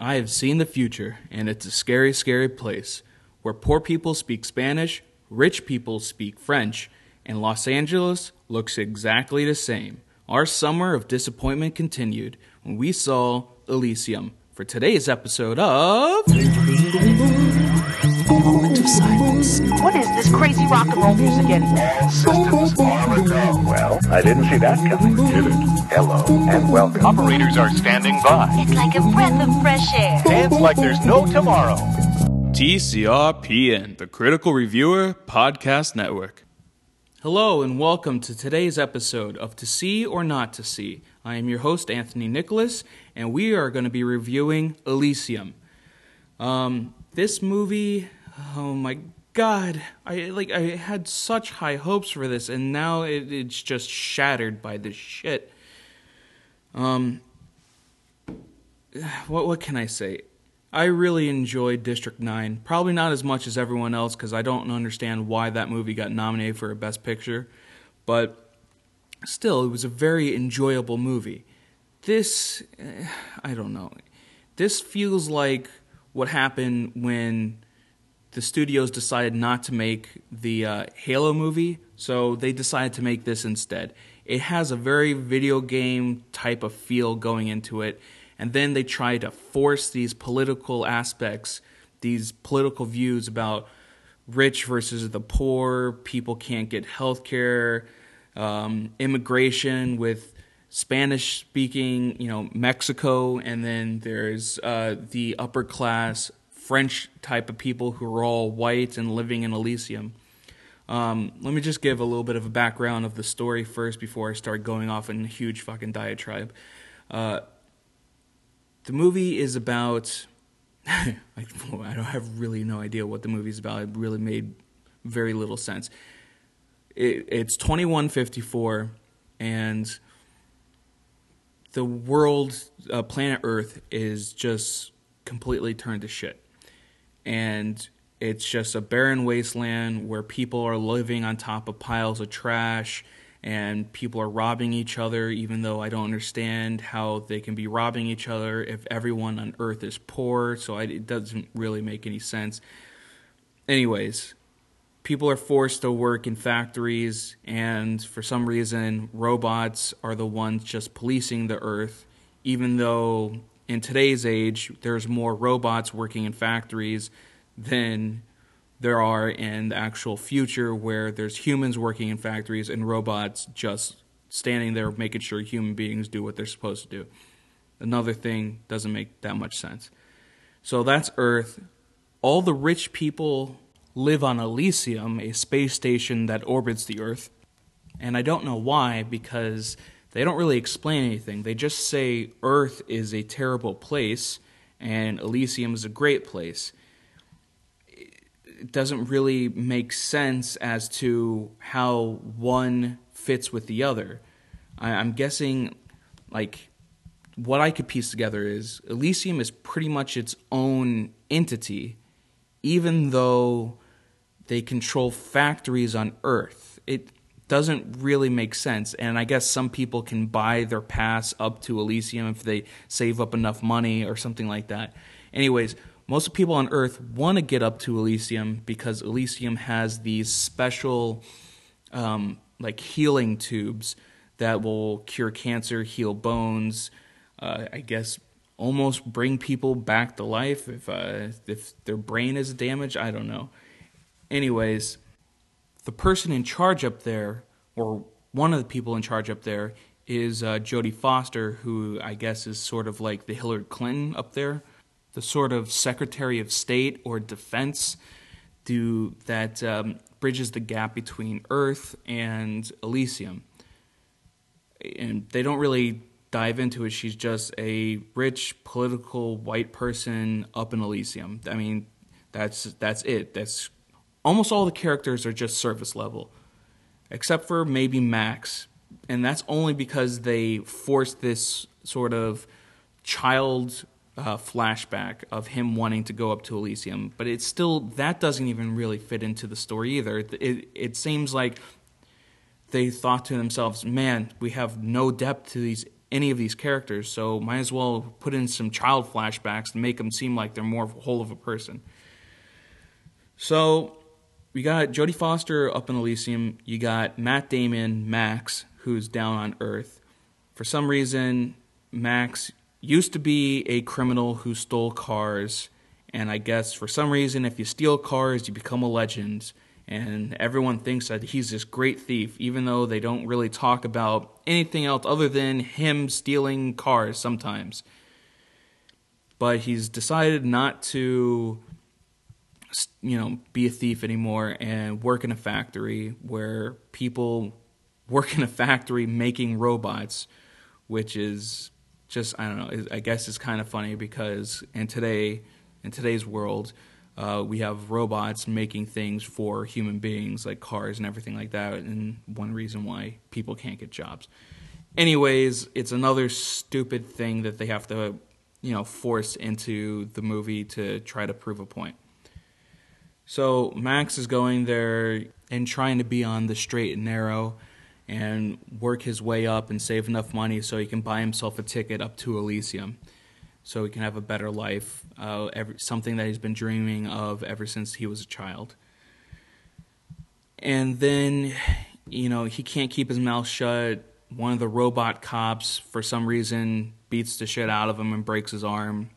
I have seen the future, and it's a scary, scary place where poor people speak Spanish, rich people speak French, and Los Angeles looks exactly the same. Our summer of disappointment continued when we saw Elysium for today's episode of. Moment of silence. What is this crazy rock and roll music anyway? Systems are go. Well, I didn't see that coming. Did it? Hello and welcome. Operators are standing by. It's like a breath of fresh air. Dance like there's no tomorrow. TCRPN, the Critical Reviewer Podcast Network. Hello, and welcome to today's episode of To See or Not to See. I am your host, Anthony Nicholas, and we are going to be reviewing Elysium. Um, this movie, oh my god, I like I had such high hopes for this, and now it, it's just shattered by this shit. Um, what what can I say? I really enjoyed District 9. Probably not as much as everyone else because I don't understand why that movie got nominated for a Best Picture. But still, it was a very enjoyable movie. This, I don't know. This feels like what happened when the studios decided not to make the uh, Halo movie, so they decided to make this instead. It has a very video game type of feel going into it and then they try to force these political aspects, these political views about rich versus the poor, people can't get health care, um, immigration with Spanish speaking, you know, Mexico, and then there's uh, the upper class French type of people who are all white and living in Elysium. Um, let me just give a little bit of a background of the story first before I start going off in a huge fucking diatribe. Uh, the movie is about. I, don't have really no idea what the movie is about. It really made very little sense. It, it's 2154, and the world, uh, planet Earth, is just completely turned to shit. And it's just a barren wasteland where people are living on top of piles of trash and people are robbing each other, even though I don't understand how they can be robbing each other if everyone on Earth is poor. So I, it doesn't really make any sense. Anyways, people are forced to work in factories, and for some reason, robots are the ones just policing the Earth, even though in today's age, there's more robots working in factories than there are in the actual future where there's humans working in factories and robots just standing there making sure human beings do what they're supposed to do. Another thing doesn't make that much sense. So that's Earth. All the rich people live on Elysium, a space station that orbits the Earth. And I don't know why, because they don't really explain anything. They just say Earth is a terrible place and Elysium is a great place it doesn't really make sense as to how one fits with the other. I'm guessing, like, what I could piece together is Elysium is pretty much its own entity, even though they control factories on Earth. It doesn't really make sense. And I guess some people can buy their pass up to Elysium if they save up enough money or something like that. Anyways, most people on Earth want to get up to Elysium because Elysium has these special, um, like healing tubes that will cure cancer, heal bones. Uh, I guess almost bring people back to life if uh, if their brain is damaged. I don't know. Anyways, the person in charge up there, or one of the people in charge up there, is uh, Jodie Foster, who I guess is sort of like the Hillary Clinton up there the sort of Secretary of State or Defense do that um, bridges the gap between Earth and Elysium. And they don't really dive into it. She's just a rich political white person up in Elysium. I mean, that's that's it. That's almost all the characters are just surface level, except for maybe Max, and that's only because they forced this sort of child uh, flashback of him wanting to go up to Elysium, but it's still that doesn't even really fit into the story either. It, it, it seems like they thought to themselves, "Man, we have no depth to these any of these characters, so might as well put in some child flashbacks to make them seem like they're more whole of a person. So we got Jodie Foster up in Elysium. You got Matt Damon, Max, who's down on Earth. For some reason, Max used to be a criminal who stole cars, and I guess for some reason, if you steal cars, you become a legend. And everyone thinks that he's this great thief, even though they don't really talk about anything else other than him stealing cars sometimes. But he's decided not to you know, be a thief anymore and work in a factory where people work in a factory making robots, which is just I don't know. I guess it's kind of funny because in today in today's world, uh, we have robots making things for human beings like cars and everything like that, and one reason why people can't get jobs. Anyways, it's another stupid thing that they have to, you know, force into the movie to try to prove a point. So Max is going there and trying to be on the straight and narrow and work his way up and save enough money so he can buy himself a ticket up to Elysium so he can have a better life, uh, every, something that he's been dreaming of ever since he was a child. And then, you know, he can't keep his mouth shut. One of the robot cops, for some reason, beats the shit out of him and breaks his arm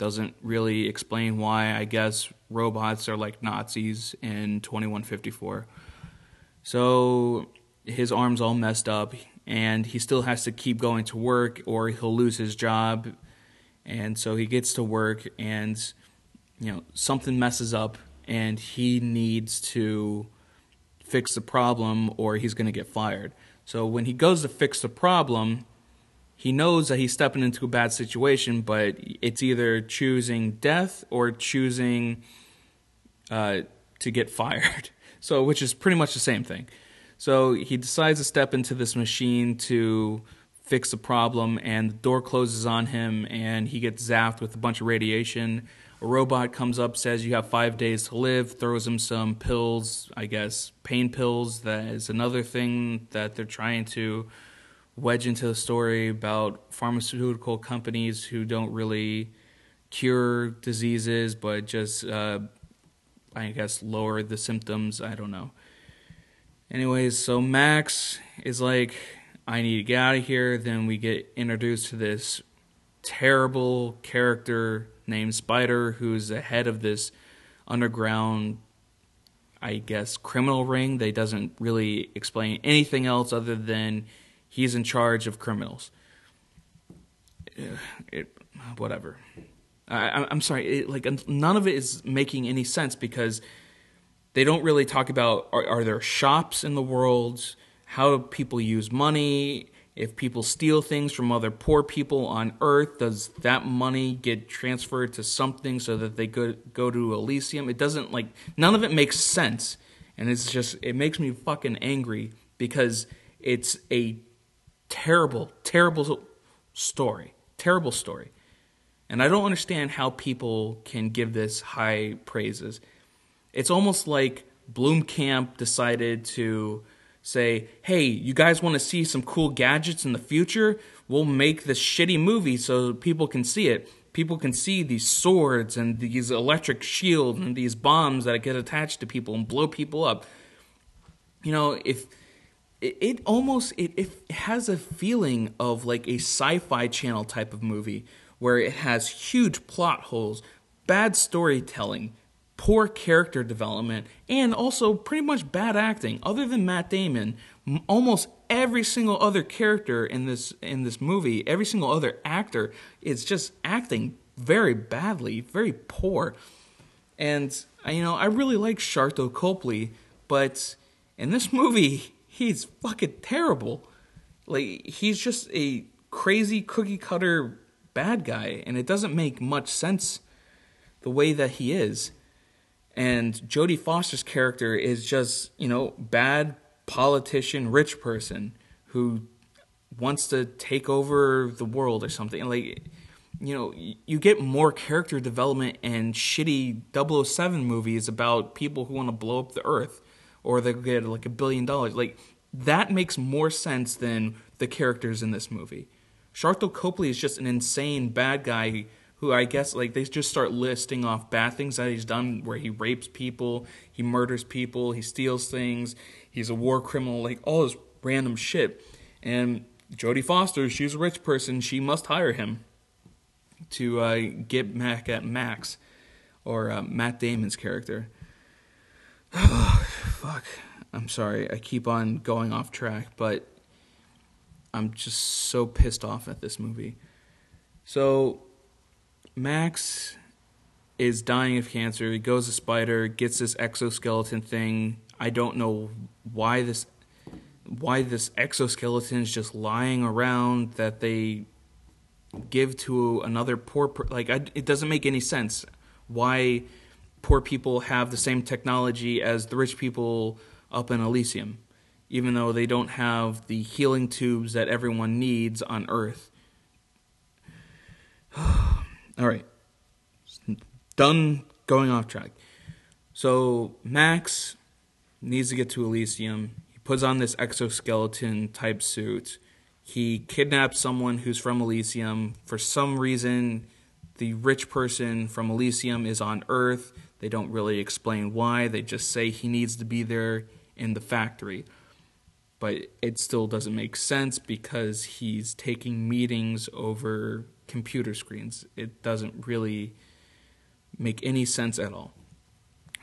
doesn't really explain why I guess robots are like Nazis in 2154. So his arm's all messed up and he still has to keep going to work or he'll lose his job. And so he gets to work and you know something messes up and he needs to fix the problem or he's going to get fired. So when he goes to fix the problem, he knows that he's stepping into a bad situation, but it's either choosing death or choosing uh, to get fired. So, which is pretty much the same thing. So he decides to step into this machine to fix the problem, and the door closes on him, and he gets zapped with a bunch of radiation. A robot comes up, says you have five days to live, throws him some pills, I guess pain pills. That is another thing that they're trying to wedge into the story about pharmaceutical companies who don't really cure diseases, but just, uh, I guess, lower the symptoms. I don't know. Anyways, so Max is like, I need to get out of here. Then we get introduced to this terrible character named Spider, who's the head of this underground, I guess, criminal ring. They doesn't really explain anything else other than he's in charge of criminals. It, whatever. I, am sorry. It, like none of it is making any sense because they don't really talk about are, are there shops in the world, how people use money. If people steal things from other poor people on Earth, does that money get transferred to something so that they go go to Elysium? It doesn't like none of it makes sense, and it's just it makes me fucking angry because it's a terrible, terrible story. Terrible story. And I don't understand how people can give this high praises. It's almost like Blomkamp decided to say, hey, you guys want to see some cool gadgets in the future? We'll make this shitty movie so people can see it. People can see these swords and these electric shields and these bombs that get attached to people and blow people up. You know, if it, it almost it, it has a feeling of like a sci-fi channel type of movie where it has huge plot holes, bad storytelling, poor character development, and also pretty much bad acting. Other than Matt Damon, almost every single other character in this in this movie, every single other actor is just acting very badly, very poor. And you know, I really like Sharlto Copley, but in this movie, he's fucking terrible. Like he's just a crazy cookie cutter bad guy, and it doesn't make much sense the way that he is. And Jodie Foster's character is just, you know, bad politician, rich person who wants to take over the world or something. Like, you know, you get more character development in shitty 007 movies about people who want to blow up the earth or they get like a billion dollars. Like that makes more sense than the characters in this movie. Sharlto Copley is just an insane bad guy who I guess like they just start listing off bad things that he's done where he rapes people, he murders people, he steals things, he's a war criminal, like all this random shit. And Jodie Foster, she's a rich person, she must hire him to uh, get back at Max or uh, Matt Damon's character. fuck. I'm sorry. I keep on going off track, but I'm just so pissed off at this movie. So, Max is dying of cancer. He goes to Spider, gets this exoskeleton thing. I don't know why this why this exoskeleton is just lying around that they give to another poor per- like I, it doesn't make any sense why poor people have the same technology as the rich people up in Elysium, even though they don't have the healing tubes that everyone needs on Earth. All right, done going off track. So Max needs to get to Elysium. He puts on this exoskeleton type suit. He kidnaps someone who's from Elysium. For some reason, the rich person from Elysium is on Earth. They don't really explain why. They just say he needs to be there in the factory. But it still doesn't make sense because he's taking meetings over computer screens. It doesn't really make any sense at all.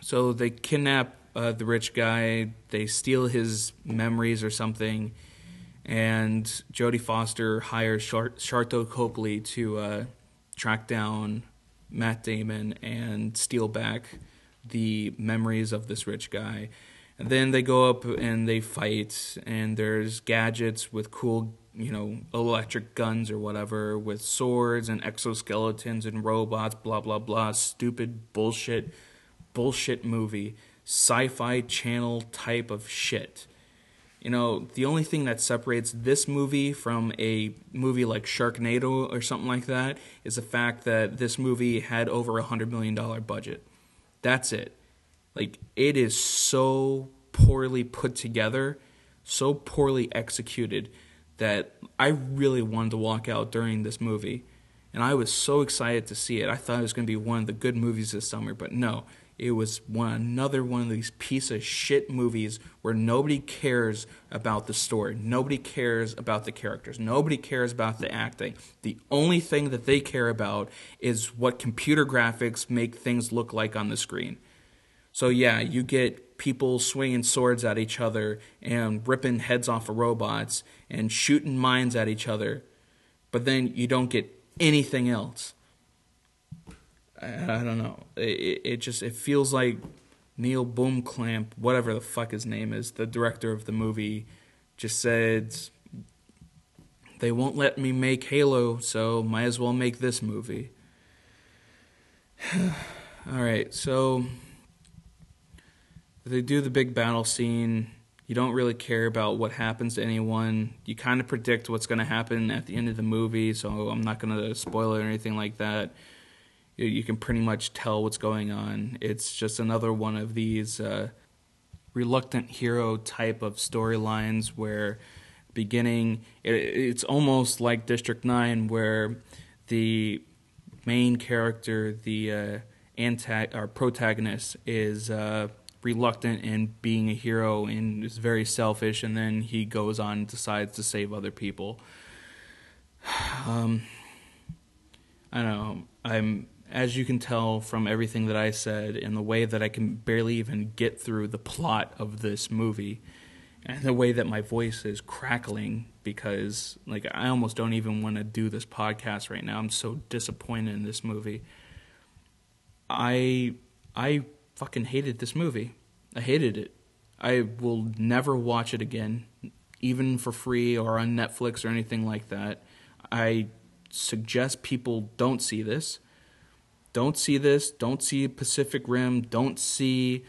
So they kidnap uh, the rich guy, they steal his memories or something, and Jodie Foster hires Sharlto Copley to uh, track down Matt Damon and steal back the memories of this rich guy. And then they go up and they fight, and there's gadgets with cool, you know, electric guns or whatever, with swords and exoskeletons and robots, blah, blah, blah. Stupid bullshit, bullshit movie. Sci fi channel type of shit. You know, the only thing that separates this movie from a movie like Sharknado or something like that is the fact that this movie had over a $100 million budget. That's it. Like, it is so poorly put together, so poorly executed that I really wanted to walk out during this movie. And I was so excited to see it. I thought it was going to be one of the good movies this summer, but no. It was one another one of these piece of shit movies where nobody cares about the story. Nobody cares about the characters. Nobody cares about the acting. The only thing that they care about is what computer graphics make things look like on the screen. So yeah, you get people swinging swords at each other and ripping heads off of robots and shooting mines at each other, but then you don't get anything else. I, I don't know. It, it just it feels like Neil Boomclamp, whatever the fuck his name is, the director of the movie, just said they won't let me make Halo, so might as well make this movie. All right, so they do the big battle scene. You don't really care about what happens to anyone. You kind of predict what's going to happen at the end of the movie, so I'm not going to spoil it or anything like that you can pretty much tell what's going on. It's just another one of these uh, reluctant hero type of storylines where beginning it, it's almost like District Nine where the main character, the uh, anti or protagonist, is uh, reluctant in being a hero and is very selfish, and then he goes on and decides to save other people. Um, I don't know. I'm as you can tell from everything that I said and the way that I can barely even get through the plot of this movie and the way that my voice is crackling because like I almost don't even want to do this podcast right now. I'm so disappointed in this movie. I I fucking hated this movie. I hated it. I will never watch it again, even for free or on Netflix or anything like that. I suggest people don't see this don't see this. Don't see Pacific Rim. Don't see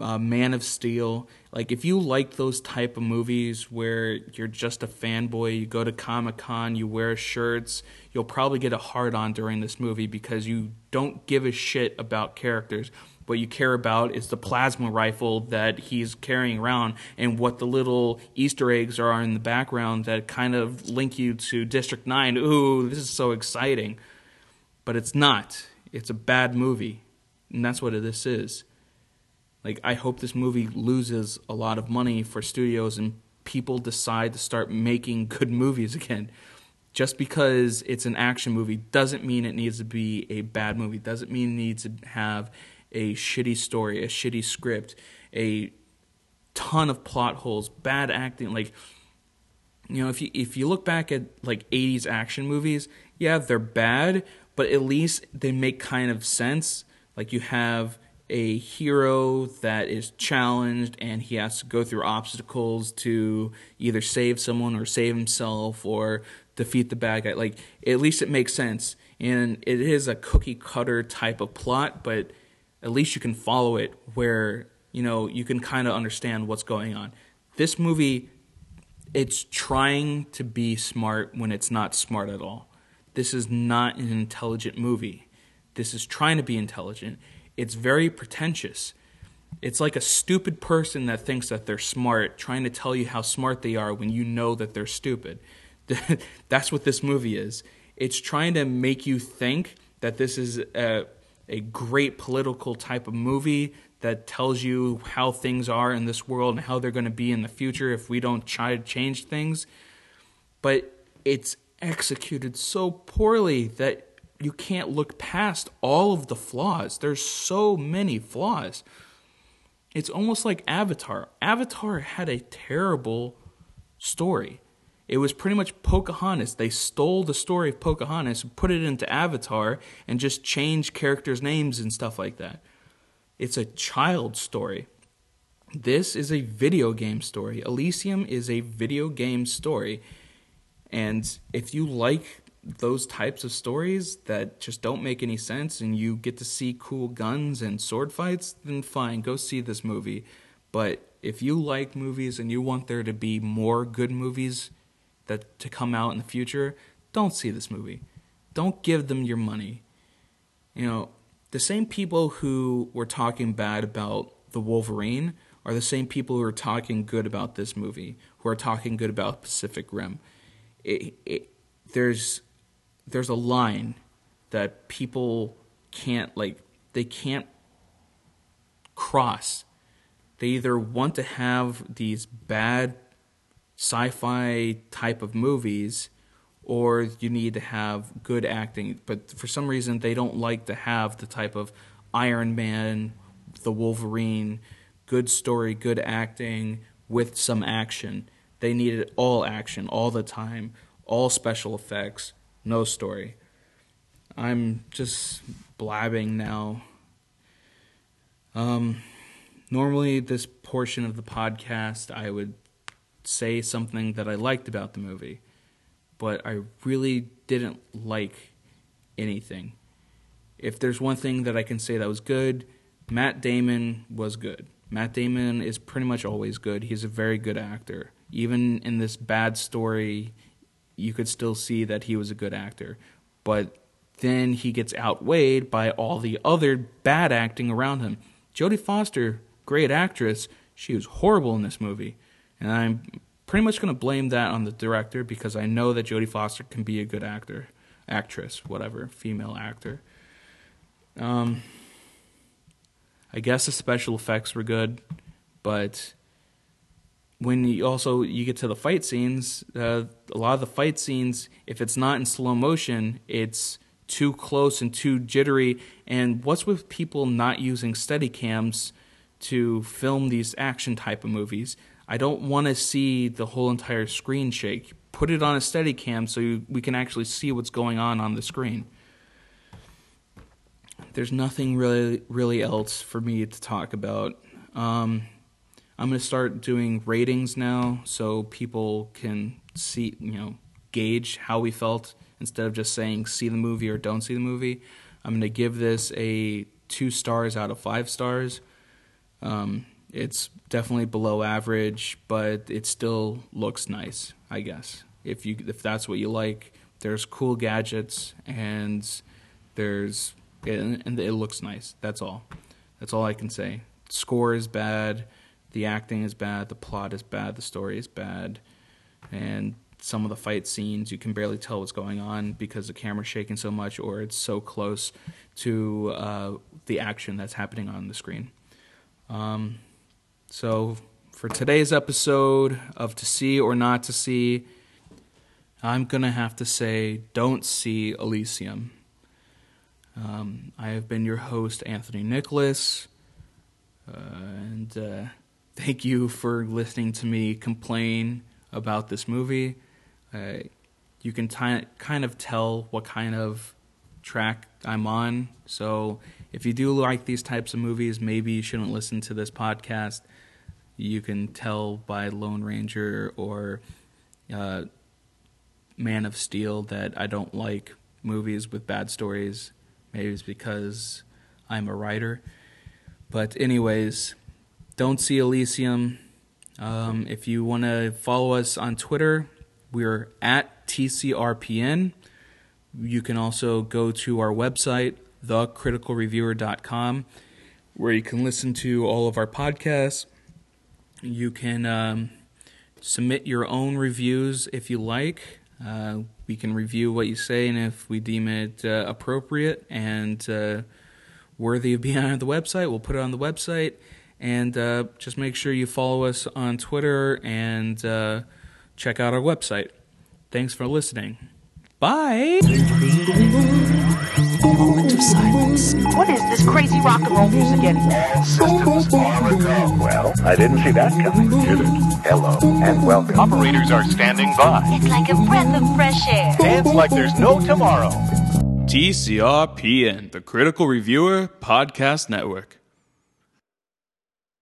uh, Man of Steel. Like if you like those type of movies where you're just a fanboy, you go to Comic Con, you wear shirts, you'll probably get a hard on during this movie because you don't give a shit about characters. What you care about is the plasma rifle that he's carrying around and what the little Easter eggs are in the background that kind of link you to District 9. Ooh, this is so exciting. But it's not. It's a bad movie. And that's what this is. Like, I hope this movie loses a lot of money for studios and people decide to start making good movies again. Just because it's an action movie doesn't mean it needs to be a bad movie, doesn't mean it needs to have a shitty story, a shitty script, a ton of plot holes, bad acting. Like, you know, if you if you look back at like '80s action movies, yeah, they're bad, but at least they make kind of sense. Like you have a hero that is challenged and he has to go through obstacles to either save someone or save himself or defeat the bad guy. Like at least it makes sense. And it is a cookie cutter type of plot, but at least you can follow it where, you know, you can kind of understand what's going on. This movie it's trying to be smart when it's not smart at all. This is not an intelligent movie. This is trying to be intelligent it's very pretentious. It's like a stupid person that thinks that they're smart trying to tell you how smart they are when you know that they're stupid. That's what this movie is. It's trying to make you think that this is a, a great political type of movie that tells you how things are in this world and how they're going to be in the future if we don't try to change things. But it's executed so poorly that you can't look past all of the flaws. There's so many flaws. It's almost like Avatar. Avatar had a terrible story. It was pretty much Pocahontas. They stole the story of Pocahontas, put it into Avatar, and just changed characters' names and stuff like that. It's a child story. This is a video game story. Elysium is a video game story. And if you like those types of stories that just don't make any sense and you get to see cool guns and sword fights, then fine, go see this movie. But if you like movies and you want there to be more good movies that to come out in the future, don't see this movie. Don't give them your money. You know, the same people who were talking bad about the Wolverine are the same people who are talking good about this movie, who are talking good about Pacific Rim. It, it, there's there's a line that people can't like they can't cross. They either want to have these bad sci-fi type of movies or you need to have good acting, but for some reason they don't like to have the type of Iron Man, the Wolverine, good story, good acting with some action. They needed all action all the time, all special effects, no story. I'm just blabbing now. Um, normally, this portion of the podcast, I would say something that I liked about the movie, but I really didn't like anything. If there's one thing that I can say that was good, Matt Damon was good. Matt Damon is pretty much always good. He's a very good actor. Even in this bad story, you could still see that he was a good actor. But then he gets outweighed by all the other bad acting around him. Jodie Foster, great actress, she was horrible in this movie. And I'm pretty much going to blame that on the director because I know that Jodie Foster can be a good actor, actress, whatever, female actor. Um, I guess the special effects were good, but when you also you get to the fight scenes, uh, a lot of the fight scenes, if it's not in slow motion, it's too close and too jittery. And what's with people not using steady cams to film these action type of movies? I don't want to see the whole entire screen shake. Put it on a steady cam so you, we can actually see what's going on on the screen. There's nothing really really else for me to talk about. Um, I'm going to start doing ratings now so people can see, you know, gauge how we felt instead of just saying see the movie or don't see the movie. I'm going to give this a two stars out of five stars. Um, it's definitely below average, but it still looks nice. I guess if you if that's what you like, there's cool gadgets and there's and it looks nice. That's all. That's all I can say. Score is bad, the acting is bad, the plot is bad, the story is bad, and some of the fight scenes you can barely tell what's going on because the camera's shaking so much or it's so close to uh, the action that's happening on the screen. Um, so for today's episode of To See or Not to See, I'm gonna have to say don't see Elysium. Um, I have been your host, Anthony Nicholas, uh, and uh, thank you for listening to me complain about this movie. Uh, you can t- kind of tell what kind of track I'm on. So if you do like these types of movies, maybe you shouldn't listen to this podcast. You can tell by Lone Ranger or uh, Man of Steel that I don't like movies with bad stories. Maybe it's because I'm a writer. But, anyways, don't see Elysium. Um, if you want to follow us on Twitter, we're at TCRPN. You can also go to our website, thecriticalreviewer.com, where you can listen to all of our podcasts. You can um, submit your own reviews if you like. Uh, we can review what you say, and if we deem it uh, appropriate and uh, worthy of being on the website, we'll put it on the website. And uh, just make sure you follow us on Twitter and uh, check out our website. Thanks for listening. Bye. Moment of silence. What is this crazy rock and roll music anyway? Systems are go. Well, I didn't see that coming, did it? Hello, and welcome. Operators are standing by. It's like a breath of fresh air. Dance like there's no tomorrow. TCRPN, the Critical Reviewer Podcast Network.